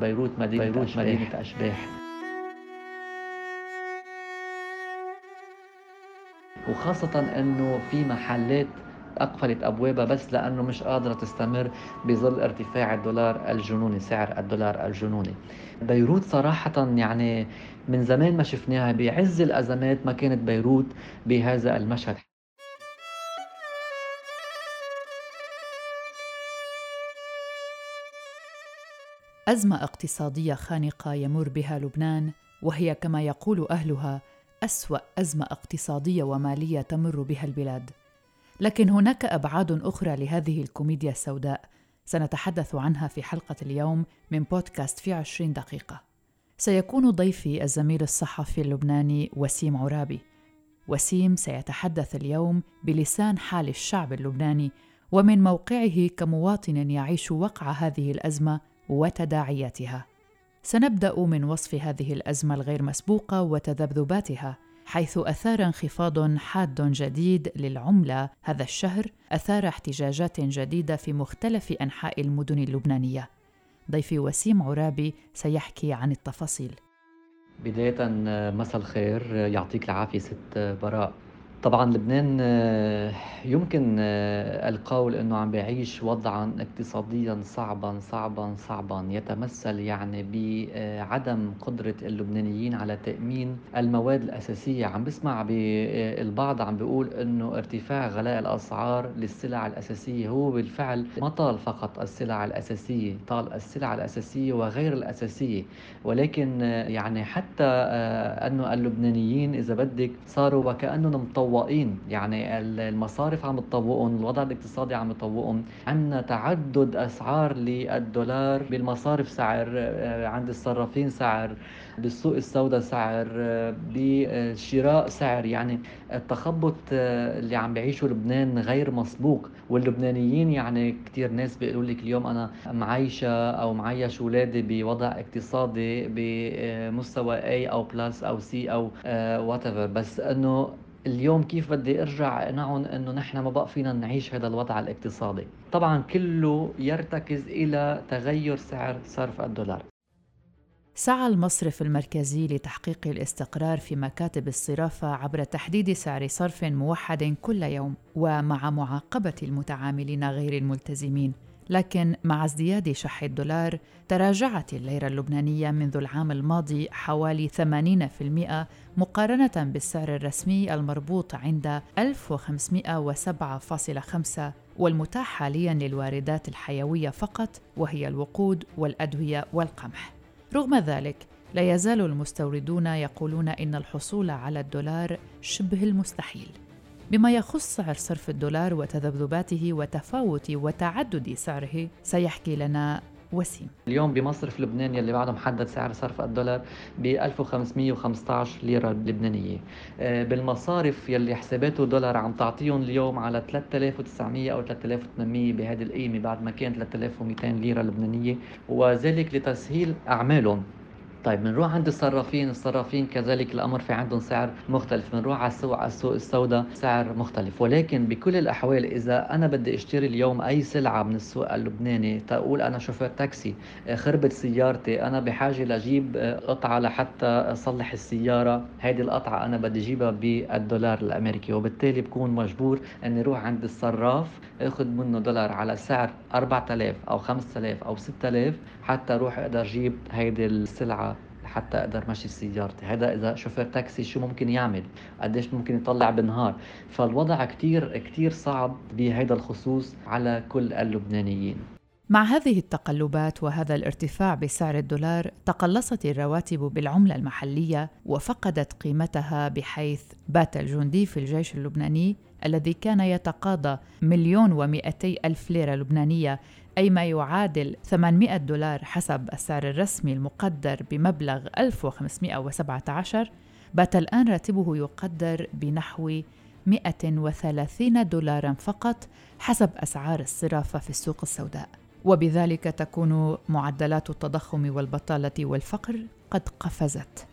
بيروت مدينة بيروت أشباح. مدينة أشباح. وخاصة أنه في محلات أقفلت أبوابها بس لأنه مش قادرة تستمر بظل ارتفاع الدولار الجنوني سعر الدولار الجنوني. بيروت صراحة يعني من زمان ما شفناها بعز الأزمات ما كانت بيروت بهذا المشهد. أزمة اقتصادية خانقة يمر بها لبنان وهي كما يقول أهلها أسوأ أزمة اقتصادية ومالية تمر بها البلاد. لكن هناك أبعاد أخرى لهذه الكوميديا السوداء سنتحدث عنها في حلقة اليوم من بودكاست في عشرين دقيقة. سيكون ضيفي الزميل الصحفي اللبناني وسيم عرابي. وسيم سيتحدث اليوم بلسان حال الشعب اللبناني ومن موقعه كمواطن يعيش وقع هذه الأزمة وتداعياتها. سنبدأ من وصف هذه الأزمة الغير مسبوقة وتذبذباتها حيث أثار انخفاض حاد جديد للعملة هذا الشهر أثار احتجاجات جديدة في مختلف أنحاء المدن اللبنانية. ضيفي وسيم عرابي سيحكي عن التفاصيل. بداية مساء الخير. يعطيك العافية ست براء. طبعا لبنان آه، يمكن آه، القول إنه عم بيعيش وضعا اقتصاديا صعبا صعبا صعبا يتمثل يعني بعدم قدرة اللبنانيين على تأمين المواد الأساسية. عم بسمع بالبعض عم بيقول إنه ارتفاع غلاء الأسعار للسلع الأساسية هو بالفعل ما طال فقط السلع الأساسية طال السلع الأساسية وغير الأساسية. ولكن آه، يعني حتى إنه اللبنانيين إذا بدك صاروا وكأنهم مطور مطوقين يعني المصارف عم تطوقهم الوضع الاقتصادي عم يطوقهم عندنا تعدد أسعار للدولار بالمصارف سعر آه، عند الصرافين سعر بالسوق السوداء سعر آه، بالشراء سعر. يعني التخبط آه، اللي عم بيعيشه لبنان غير مسبوق. واللبنانيين يعني كثير ناس بيقولوا لك اليوم أنا معيشة أو معيش اولادي بوضع اقتصادي بمستوى A أو plus أو C أو وات بس إنه اليوم كيف بدي ارجع اقنعهم انه نحن ما بقى فينا نعيش هذا الوضع الاقتصادي. طبعا كله يرتكز إلى تغير سعر صرف الدولار. سعى المصرف المركزي لتحقيق الاستقرار في مكاتب الصرافة عبر تحديد سعر صرف موحد كل يوم ومع معاقبة المتعاملين غير الملتزمين. لكن مع ازدياد شح الدولار تراجعت الليرة اللبنانية منذ العام الماضي حوالي 80% مقارنة بالسعر الرسمي المربوط عند 1507.5 والمتاح حاليا للواردات الحيوية فقط وهي الوقود والأدوية والقمح. رغم ذلك لا يزال المستوردون يقولون إن الحصول على الدولار شبه المستحيل. بما يخص سعر صرف الدولار وتذبذباته وتفاوت وتعدد سعره سيحكي لنا وسيم. اليوم بمصرف لبنان يلي بعده محدد سعر صرف الدولار ب 1515 ليرة لبنانية. آه، بالمصارف يلي حساباته دولار عم تعطيهم اليوم على 3900 أو 3800 بهذه القيمة بعد ما كان 3200 ليرة لبنانية وذلك لتسهيل أعمالهم. طيب بنروح عند الصرافين الصرافين كذلك الأمر في عندهم سعر مختلف. بنروح على السوق على السوق السوداء سعر مختلف. ولكن بكل الأحوال إذا أنا بدي أشتري اليوم أي سلعة من السوق اللبناني تقول أنا شوفير تاكسي خربت سيارتي أنا بحاجة لأجيب قطعة لحتى أصلح السيارة. هذه القطعة أنا بدي أجيبها بالدولار الأمريكي. وبالتالي بكون مجبور إني أروح عند الصراف آخذ منه دولار على سعر 4000 أو 5000 أو 6000 حتى أروح أقدر أجيب هيدي السلعة حتى أقدر مشي سيارتي. هذا إذا شوفير تاكسي شو ممكن يعمل؟ قديش ممكن يطلع بالنهار. فالوضع كتير كتير صعب بهذا الخصوص على كل اللبنانيين. مع هذه التقلبات وهذا الارتفاع بسعر الدولار تقلصت الرواتب بالعملة المحلية وفقدت قيمتها بحيث بات الجندي في الجيش اللبناني الذي كان يتقاضى مليون ومئتي ألف ليرة لبنانية أي ما يعادل 800 دولار حسب السعر الرسمي المقدر بمبلغ 1517 بات الآن راتبه يقدر بنحو 130 دولارا فقط حسب أسعار الصرافة في السوق السوداء. وبذلك تكون معدلات التضخم والبطالة والفقر قد قفزت.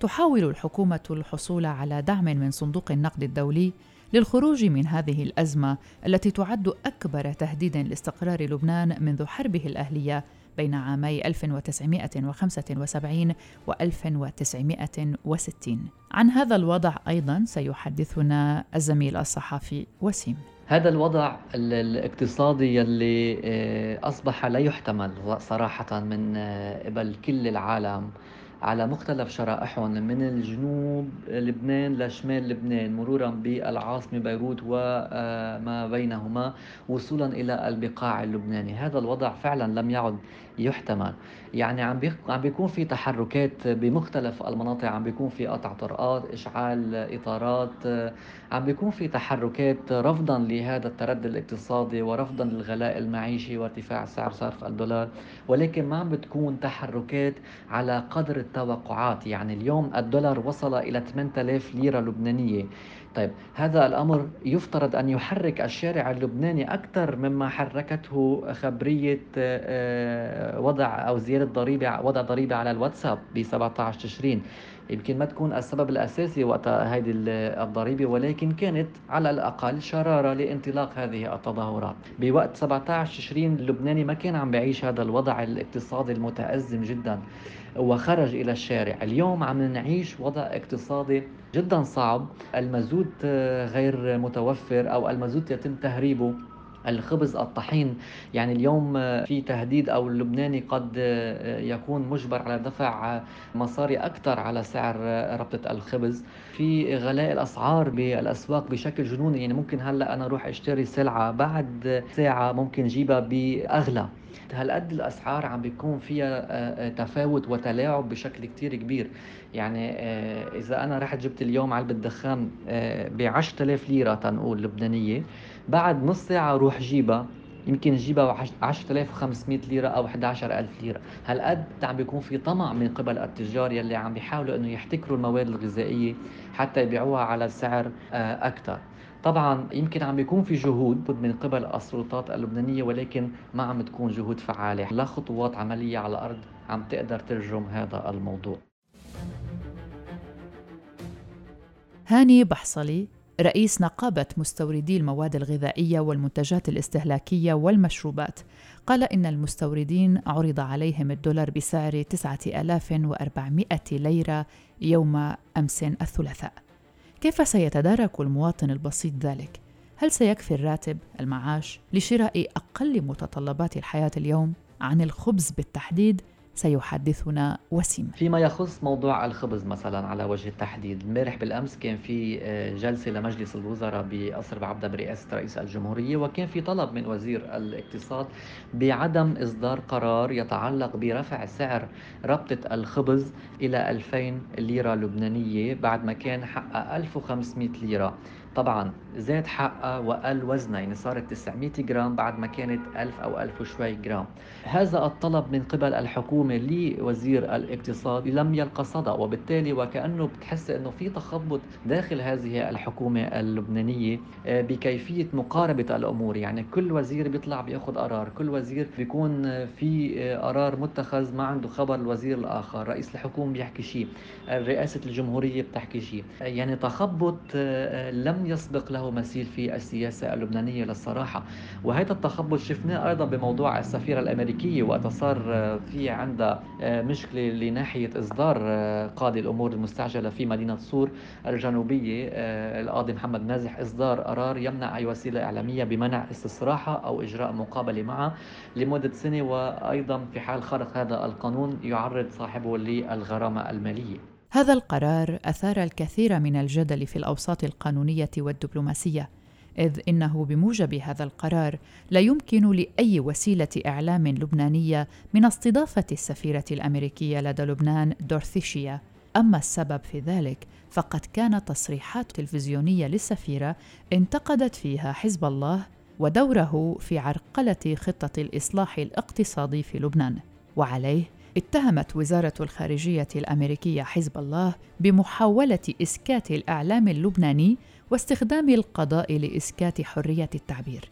تحاول الحكومة الحصول على دعم من صندوق النقد الدولي للخروج من هذه الأزمة التي تعد أكبر تهديد لاستقرار لبنان منذ حربه الأهلية بين عامي 1975 و 1960 عن هذا الوضع أيضا سيحدثنا الزميل الصحفي وسيم. هذا الوضع الاقتصادي يلي آه، أصبح لا يحتمل صراحة من آه، قبل كل العالم على مختلف شرائحهم من الجنوب لبنان لشمال لبنان مرورا بالعاصمة بيروت وما بينهما وصولا إلى البقاع اللبناني. هذا الوضع فعلا لم يعد يحتمل. يعني عم عم بيكون في تحركات بمختلف المناطق عم بيكون في قطع طرقات إشعال إطارات عم بيكون في تحركات رفضا لهذا التردي الاقتصادي ورفضا للغلاء المعيشي وارتفاع سعر صرف الدولار. ولكن ما عم بتكون تحركات على قدر التوقعات. يعني اليوم الدولار وصل إلى 8000 ليرة لبنانية. طيب هذا الأمر يفترض أن يحرك الشارع اللبناني أكثر مما حركته خبرية آه، وضع أو زيادة ضريبة وضع ضريبة على الواتساب ب 17 تشرين. يمكن ما تكون السبب الأساسي وقت هذه الضريبة ولكن كانت على الأقل شرارة لانطلاق هذه التظاهرات. بوقت 17 تشرين اللبناني ما كان عم بيعيش هذا الوضع الاقتصادي المتأزم جدا وخرج إلى الشارع. اليوم عم نعيش وضع اقتصادي جدا صعب. المازوت غير متوفر أو المازوت يتم تهريبه الخبز الطحين. يعني اليوم في تهديد أو اللبناني قد يكون مجبر على دفع مصاري أكثر على سعر ربطة الخبز. في غلاء الأسعار بالأسواق بشكل جنوني. يعني ممكن هلأ أنا أروح أشتري سلعة بعد ساعة ممكن جيبها بأغلى. هالقد الأسعار عم بيكون فيها آه، آه، تفاوت وتلاعب بشكل كتير كبير؟ يعني آه، إذا أنا رحت جبت اليوم علبة دخان ب 10000 ليرة تنقول لبنانية بعد نص ساعة أروح جيبها يمكن جيبها 10500 ليرة أو 11000 ليرة. هالقد عم بيكون في طمع من قبل التجار يلي عم بيحاولوا إنه يحتكروا المواد الغذائية حتى يبيعوها على سعر أكثر طبعا يمكن عم بيكون في جهود من قبل السلطات اللبنانية ولكن ما عم تكون جهود فعالة. لا خطوات عملية على الأرض عم تقدر ترجم هذا الموضوع. هاني بحصلي رئيس نقابة مستوردي المواد الغذائية والمنتجات الاستهلاكية والمشروبات قال إن المستوردين عرض عليهم الدولار بسعر 9400 ليرة يوم أمس الثلاثاء. كيف سيتدارك المواطن البسيط ذلك؟ هل سيكفي الراتب المعاش لشراء أقل متطلبات الحياة اليوم عن الخبز بالتحديد سيحدثنا وسيم. فيما يخص موضوع الخبز مثلا على وجه التحديد امبارح بالأمس كان في آه، جلسة لمجلس الوزراء بقصر بعبده برئاسه رئيس الجمهورية وكان في طلب من وزير الاقتصاد بعدم إصدار قرار يتعلق برفع سعر ربطة الخبز إلى 2000 ليرة لبنانية بعد ما كان حقق 1500 ليرة. طبعا زاد حقها وقل وزنها يعني صارت 900 جرام بعد ما كانت 1000 أو 1000 وشوي جرام. هذا الطلب من قبل الحكومة لوزير الاقتصاد لم يلقى صدى وبالتالي وكأنه بتحس أنه في تخبط داخل هذه الحكومة اللبنانية آه، بكيفية مقاربة الأمور. يعني كل وزير بيطلع بياخذ قرار كل وزير بيكون في آه، قرار متخذ ما عنده خبر الوزير الآخر رئيس الحكومة بيحكي شيء رئاسة الجمهورية بتحكي شيء. يعني تخبط آه، يسبق له مثيل في السياسة اللبنانية للصراحة. وهذا التخبط شفناه أيضا بموضوع السفيرة الأمريكية وقت صار في عندها مشكلة لناحية إصدار قاضي الأمور المستعجلة في مدينة صور الجنوبية القاضي محمد مازح إصدار قرار يمنع أي وسيلة إعلامية بمنع استصراحها أو إجراء مقابلة معها لمدة سنة. وأيضا في حال خرق هذا القانون يعرض صاحبه للغرامة المالية. هذا القرار أثار الكثير من الجدل في الأوساط القانونية والدبلوماسية إذ إنه بموجب هذا القرار لا يمكن لأي وسيلة إعلام لبنانية من استضافة السفيرة الأمريكية لدى لبنان دورثيشيا أما السبب في ذلك فقد كانت تصريحات تلفزيونية للسفيرة انتقدت فيها حزب الله ودوره في عرقلة خطة الإصلاح الاقتصادي في لبنان وعليه اتهمت وزارة الخارجية الأمريكية حزب الله بمحاولة إسكات الإعلام اللبناني واستخدام القضاء لإسكات حرية التعبير.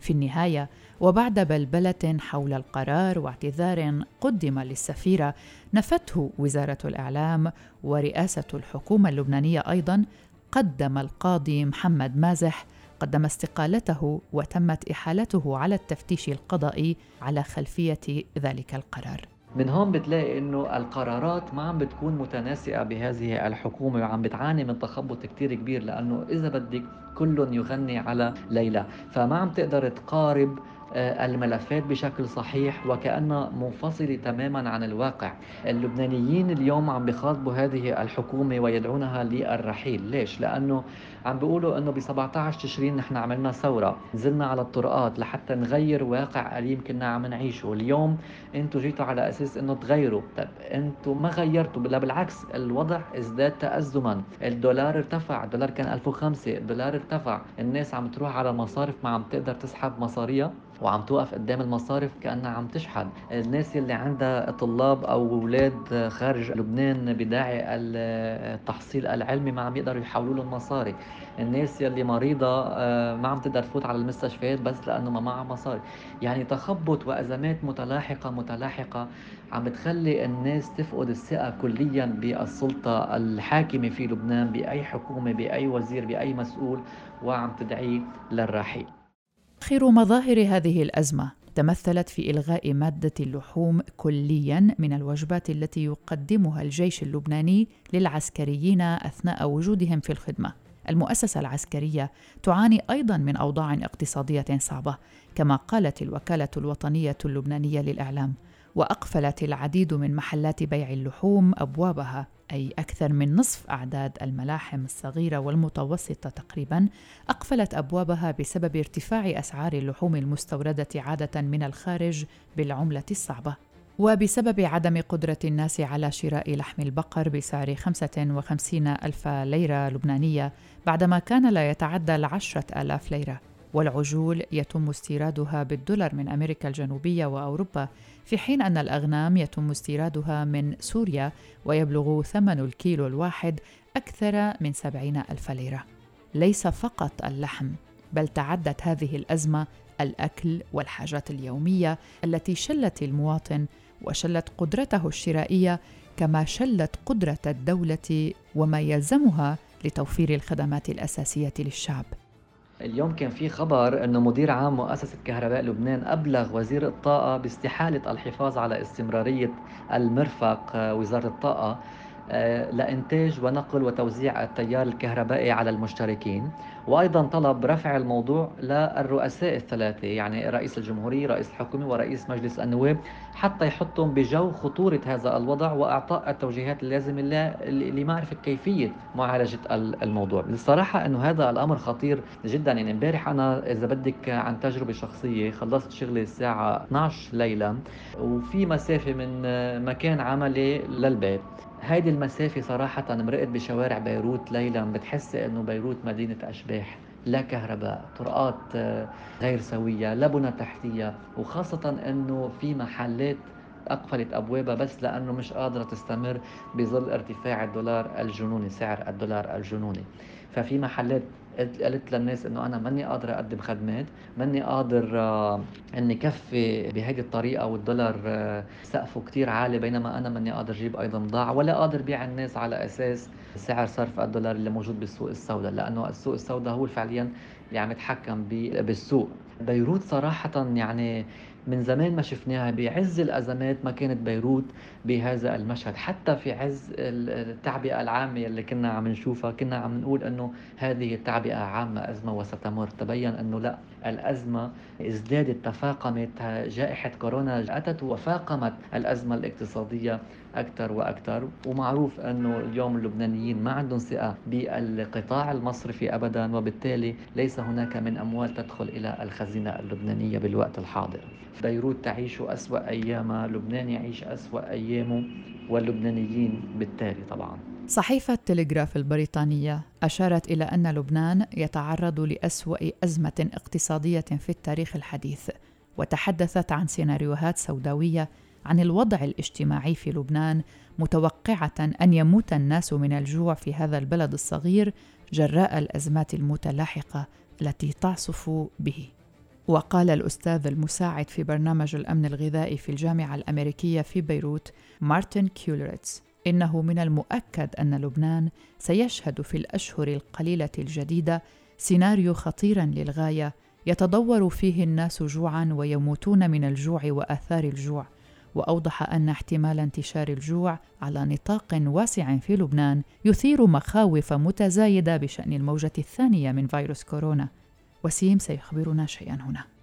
في النهاية وبعد بلبلة حول القرار واعتذار قدم للسفيرة نفته وزارة الإعلام ورئاسة الحكومة اللبنانية أيضا قدم القاضي محمد مازح قدم استقالته وتمت إحالته على التفتيش القضائي على خلفية ذلك القرار من هون بتلاقي إنه القرارات ما عم بتكون متناسقة بهذه الحكومة وعم بتعاني من تخبط كتير كبير لأنه إذا بدك كل يغني على ليلى. فما عم تقدر تقارب الملفات بشكل صحيح وكأنها منفصلة تماما عن الواقع. اللبنانيين اليوم عم بخاطبوا هذه الحكومة ويدعونها للرحيل. ليش؟ لأنه عم بيقولوا إنه ب 17 تشرين نحن عملنا ثورة، نزلنا على الطرقات لحتى نغير واقع قديم كنا عم نعيشه، اليوم أنتم جيتوا على أساس إنه تغيروا، طيب أنتم ما غيرتوا. بل بالعكس الوضع ازداد تأزما، الدولار ارتفع، الدولار كان 1005 الدولار ارتفع، الناس عم تروح على المصارف ما عم تقدر تسحب مصاريها. وعم توقف قدام المصارف كأنها عم تشحن الناس اللي عندها طلاب أو أولاد خارج لبنان بداعي التحصيل العلمي ما عم يقدروا يحولوا لهم مصاري. الناس يلي مريضة آه، ما عم تقدر تفوت على المستشفيات بس لأنه ما معها مصاري. يعني تخبط وأزمات متلاحقة متلاحقة عم بتخلي الناس تفقد الثقة كليا بالسلطة الحاكمة في لبنان بأي حكومة بأي وزير بأي مسؤول وعم تدعيه للرحيل. آخر مظاهر هذه الأزمة تمثلت في إلغاء مادة اللحوم كليا من الوجبات التي يقدمها الجيش اللبناني للعسكريين أثناء وجودهم في الخدمة. المؤسسة العسكرية تعاني أيضا من أوضاع اقتصادية صعبة، كما قالت الوكالة الوطنية اللبنانية للإعلام. وأقفلت العديد من محلات بيع اللحوم أبوابها أي أكثر من نصف أعداد الملاحم الصغيرة والمتوسطة تقريبا أقفلت أبوابها بسبب ارتفاع أسعار اللحوم المستوردة عادة من الخارج بالعملة الصعبة. وبسبب عدم قدرة الناس على شراء لحم البقر بسعر 55 ألف ليرة لبنانية بعدما كان لا يتعدى العشرة آلاف ليرة. والعجول يتم استيرادها بالدولار من أمريكا الجنوبية وأوروبا في حين أن الأغنام يتم استيرادها من سوريا ويبلغ ثمن الكيلو الواحد أكثر من سبعين ألف ليرة. ليس فقط اللحم بل تعدت هذه الأزمة الأكل والحاجات اليومية التي شلت المواطن وشلت قدرته الشرائية كما شلت قدرة الدولة وما يلزمها لتوفير الخدمات الأساسية للشعب. اليوم كان في خبر إنه مدير عام مؤسسة كهرباء لبنان أبلغ وزير الطاقة باستحالة الحفاظ على استمرارية المرفق آه، وزارة الطاقة. لإنتاج ونقل وتوزيع التيار الكهربائي على المشتركين. وأيضا طلب رفع الموضوع للرؤساء الثلاثة يعني رئيس الجمهورية رئيس الحكومة ورئيس مجلس النواب حتى يحطهم بجو خطورة هذا الوضع وإعطاء التوجيهات اللازمة لمعرفة كيفية معالجة الموضوع. الصراحة أنه هذا الأمر خطير جدا. يعني إمبارح أنا إذا بدك عن تجربة شخصية خلصت شغلي الساعة 12 ليلة وفي مسافة من مكان عملي للبيت. هيدي المسافة صراحة مرقت بشوارع بيروت ليلا بتحس إنه بيروت مدينة أشباح لا كهرباء طرقات آه، غير سوية لا بنى تحتية وخاصة إنه في محلات أقفلت أبوابها بس لأنه مش قادرة تستمر بظل ارتفاع الدولار الجنوني سعر الدولار الجنوني. ففي محلات قلت للناس إنه أنا ماني قادر أقدم خدمات ماني قادر آه إني كفي بهيدي الطريقة والدولار آه سقفه كتير عالي بينما أنا ماني قادر أجيب أيضا بضاعه ولا قادر بيع الناس على أساس سعر صرف الدولار اللي موجود بالسوق السوداء لأنه السوق السوداء هو فعليا اللي عم يتحكم بالسوق. بيروت صراحة يعني من زمان ما شفناها بعز الأزمات ما كانت بيروت بهذا المشهد. حتى في عز التعبئة العامة اللي كنا عم نشوفها كنا عم نقول أنه هذه التعبئة عامة أزمة وستمر. تبين أنه لأ الأزمة ازدادت تفاقمت. جائحة كورونا أتت وفاقمت الأزمة الاقتصادية. أكثر وأكثر ومعروف أنه اليوم اللبنانيين ما عندهم ثقة بالقطاع المصرفي أبدا وبالتالي ليس هناك من أموال تدخل إلى الخزينة اللبنانية بالوقت الحاضر. بيروت تعيش أسوأ أيامها لبنان يعيش أسوأ أيامه واللبنانيين بالتالي طبعا. صحيفة تلغراف البريطانية أشارت إلى أن لبنان يتعرض لأسوأ أزمة اقتصادية في التاريخ الحديث وتحدثت عن سيناريوهات سوداوية عن الوضع الاجتماعي في لبنان متوقعة أن يموت الناس من الجوع في هذا البلد الصغير جراء الأزمات المتلاحقة التي تعصف به. وقال الأستاذ المساعد في برنامج الأمن الغذائي في الجامعة الأمريكية في بيروت مارتن كيولريتس إنه من المؤكد أن لبنان سيشهد في الأشهر القليلة الجديدة سيناريو خطيرا للغاية يتضور فيه الناس جوعا ويموتون من الجوع وآثار الجوع. وأوضح أن احتمال انتشار الجوع على نطاق واسع في لبنان يثير مخاوف متزايدة بشأن الموجة الثانية من فيروس كورونا. وسيم سيخبرنا شيئا هنا.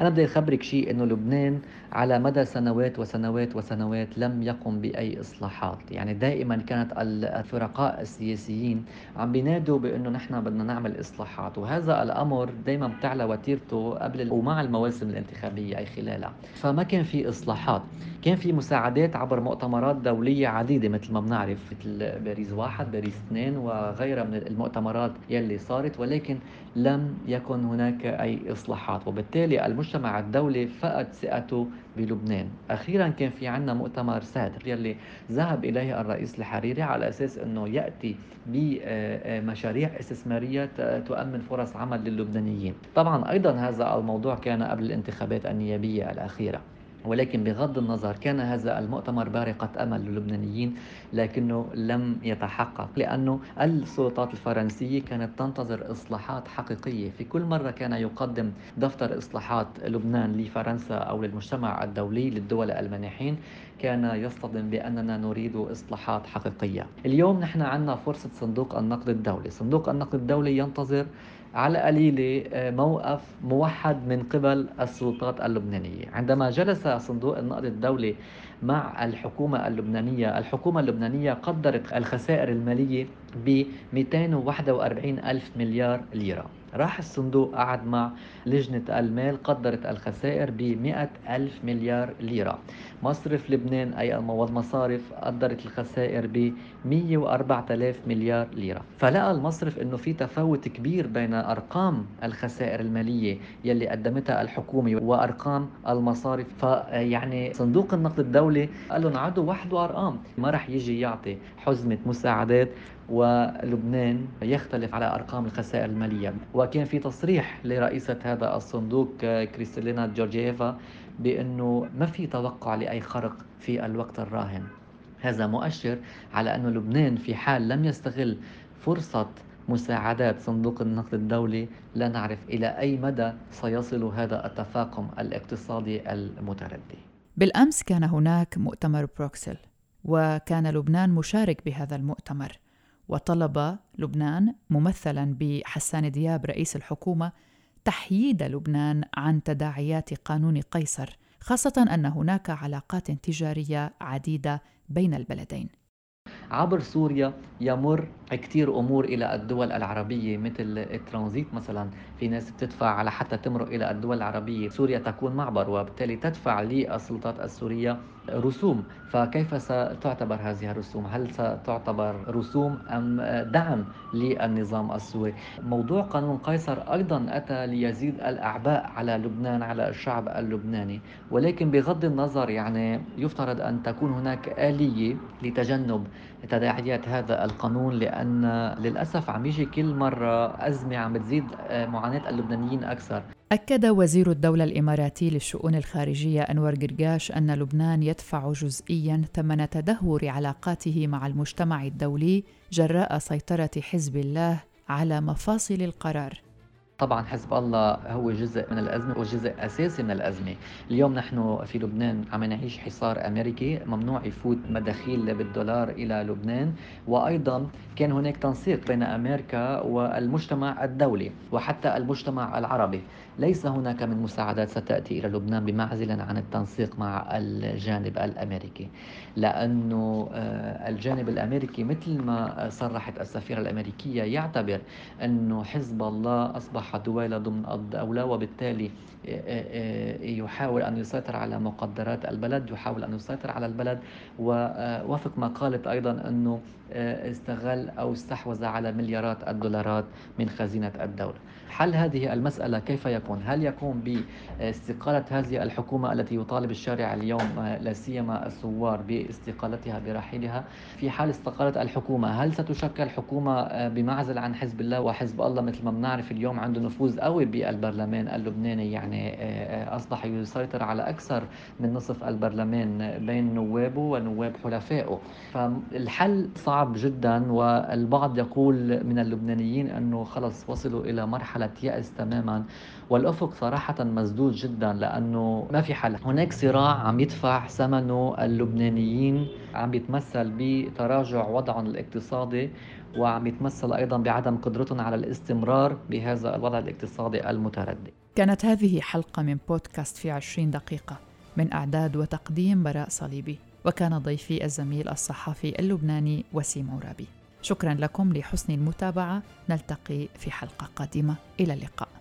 أنا بدي أخبرك شيء إنه لبنان على مدى سنوات وسنوات وسنوات لم يقم بأي إصلاحات، يعني دائما كانت الفرقاء السياسيين عم بينادوا بإنه نحن بدنا نعمل إصلاحات، وهذا الأمر دائما بتعلى وتيرته قبل ومع المواسم الانتخابية أي خلالها، فما كان في إصلاحات، كان في مساعدات عبر مؤتمرات دولية عديدة مثل ما بنعرف مثل باريس واحد، باريس اثنين وغيرها من المؤتمرات يلي صارت. ولكن لم يكن هناك أي إصلاحات، وبالتالي المجتمع الدولي فقد ثقته بلبنان. أخيرا كان في عنا مؤتمر سادر يلي ذهب إليه الرئيس الحريري على أساس أنه يأتي بمشاريع استثمارية تؤمن فرص عمل للبنانيين. طبعا أيضا هذا الموضوع كان قبل الانتخابات النيابية الأخيرة. ولكن بغض النظر كان هذا المؤتمر بارقة أمل للبنانيين لكنه لم يتحقق لأنه السلطات الفرنسية كانت تنتظر إصلاحات حقيقية. في كل مرة كان يقدم دفتر إصلاحات لبنان لفرنسا أو للمجتمع الدولي للدول المانحين كان يصطدم بأننا نريد إصلاحات حقيقية. اليوم نحن عندنا فرصة صندوق النقد الدولي. صندوق النقد الدولي ينتظر على قليلة آه، موقف موحد من قبل السلطات اللبنانية. عندما جلس صندوق النقد الدولي مع الحكومة اللبنانية الحكومة اللبنانية قدرت الخسائر المالية ب 241 ألف مليار ليرة. راح الصندوق قعد مع لجنة المال قدرت الخسائر ب 100 ألف مليار ليرة. مصرف لبنان أي المصارف قدرت الخسائر ب 104 ألاف مليار ليرة. فلقى المصرف أنه في تفاوت كبير بين أرقام الخسائر المالية يلي قدمتها الحكومة وأرقام المصارف. فيعني صندوق النقد الدولي قال لهم عدوا وحدوا أرقام ما رح يجي يعطي حزمة مساعدات ولبنان يختلف على أرقام الخسائر المالية. وكان في تصريح لرئيسة هذا الصندوق كريستالينا جورجييفا بأنه ما في توقع لأي خرق في الوقت الراهن. هذا مؤشر على أن لبنان في حال لم يستغل فرصة مساعدات صندوق النقد الدولي لا نعرف إلى أي مدى سيصل هذا التفاقم الاقتصادي المتردي. بالأمس كان هناك مؤتمر بروكسل وكان لبنان مشارك بهذا المؤتمر. وطلب لبنان ممثلا بحسان دياب رئيس الحكومة تحييد لبنان عن تداعيات قانون قيصر خاصة أن هناك علاقات تجارية عديدة بين البلدين. عبر سوريا يمر كثير أمور إلى الدول العربية مثل الترانزيت مثلا. في ناس بتدفع على حتى تمرق إلى الدول العربية. سوريا تكون معبر وبالتالي تدفع للسلطات السورية رسوم. فكيف ستعتبر هذه الرسوم؟ هل ستعتبر رسوم أم دعم للنظام السوري؟ موضوع قانون قيصر أيضا أتى ليزيد الأعباء على لبنان على الشعب اللبناني. ولكن بغض النظر يعني يفترض أن تكون هناك آلية لتجنب تداعيات هذا القانون لأن للأسف عم يجي كل مرة أزمة عم بتزيد آه، معاناة اللبنانيين أكثر. أكد وزير الدولة الإماراتي للشؤون الخارجية أنور قرقاش أن لبنان يدفع جزئيا ثمن تدهور علاقاته مع المجتمع الدولي جراء سيطرة حزب الله على مفاصل القرار. طبعا حزب الله هو جزء من الأزمة وجزء أساسي من الأزمة. اليوم نحن في لبنان عم نعيش حصار أمريكي ممنوع يفوت مداخيل بالدولار إلى لبنان. وأيضا كان هناك تنسيق بين أمريكا والمجتمع الدولي وحتى المجتمع العربي. ليس هناك من مساعدات ستأتي إلى لبنان بمعزل عن التنسيق مع الجانب الأمريكي. لأنه آه، الجانب الأمريكي مثل ما صرحت السفيرة الأمريكية يعتبر أنه حزب الله أصبح دويلة ضمن الدولة وبالتالي يحاول أن يسيطر على مقدرات البلد يحاول أن يسيطر على البلد ووفق ما قالت أيضا أنه استغل أو استحوذ على مليارات الدولارات من خزينة الدولة حل هذه المسألة كيف يكون؟ هل يكون باستقالة هذه الحكومة التي يطالب الشارع اليوم لا سيما الثوار باستقالتها برحيلها؟ في حال استقالة الحكومة هل ستشكل حكومة بمعزل عن حزب الله وحزب الله مثل ما بنعرف اليوم عنده عنده نفوذ قوي بالبرلمان اللبناني يعني أصبح يسيطر على أكثر من نصف البرلمان بين نوابه ونواب حلفائه. فالحل صعب جدا والبعض يقول من اللبنانيين أنه خلص وصلوا إلى مرحلة يأس تماما. والأفق صراحة مسدود جدا لأنه ما في حل. هناك صراع عم يدفع ثمنه اللبنانيين عم يتمثل بتراجع وضعهم الاقتصادي. وعم يتمثل أيضا بعدم قدرتهم على الاستمرار بهذا الوضع الاقتصادي المتردي كانت هذه حلقة من بودكاست في عشرين دقيقة من أعداد وتقديم براء صليبي وكان ضيفي الزميل الصحفي اللبناني وسيم عرابي. شكرا لكم لحسن المتابعة نلتقي في حلقة قادمة. إلى اللقاء.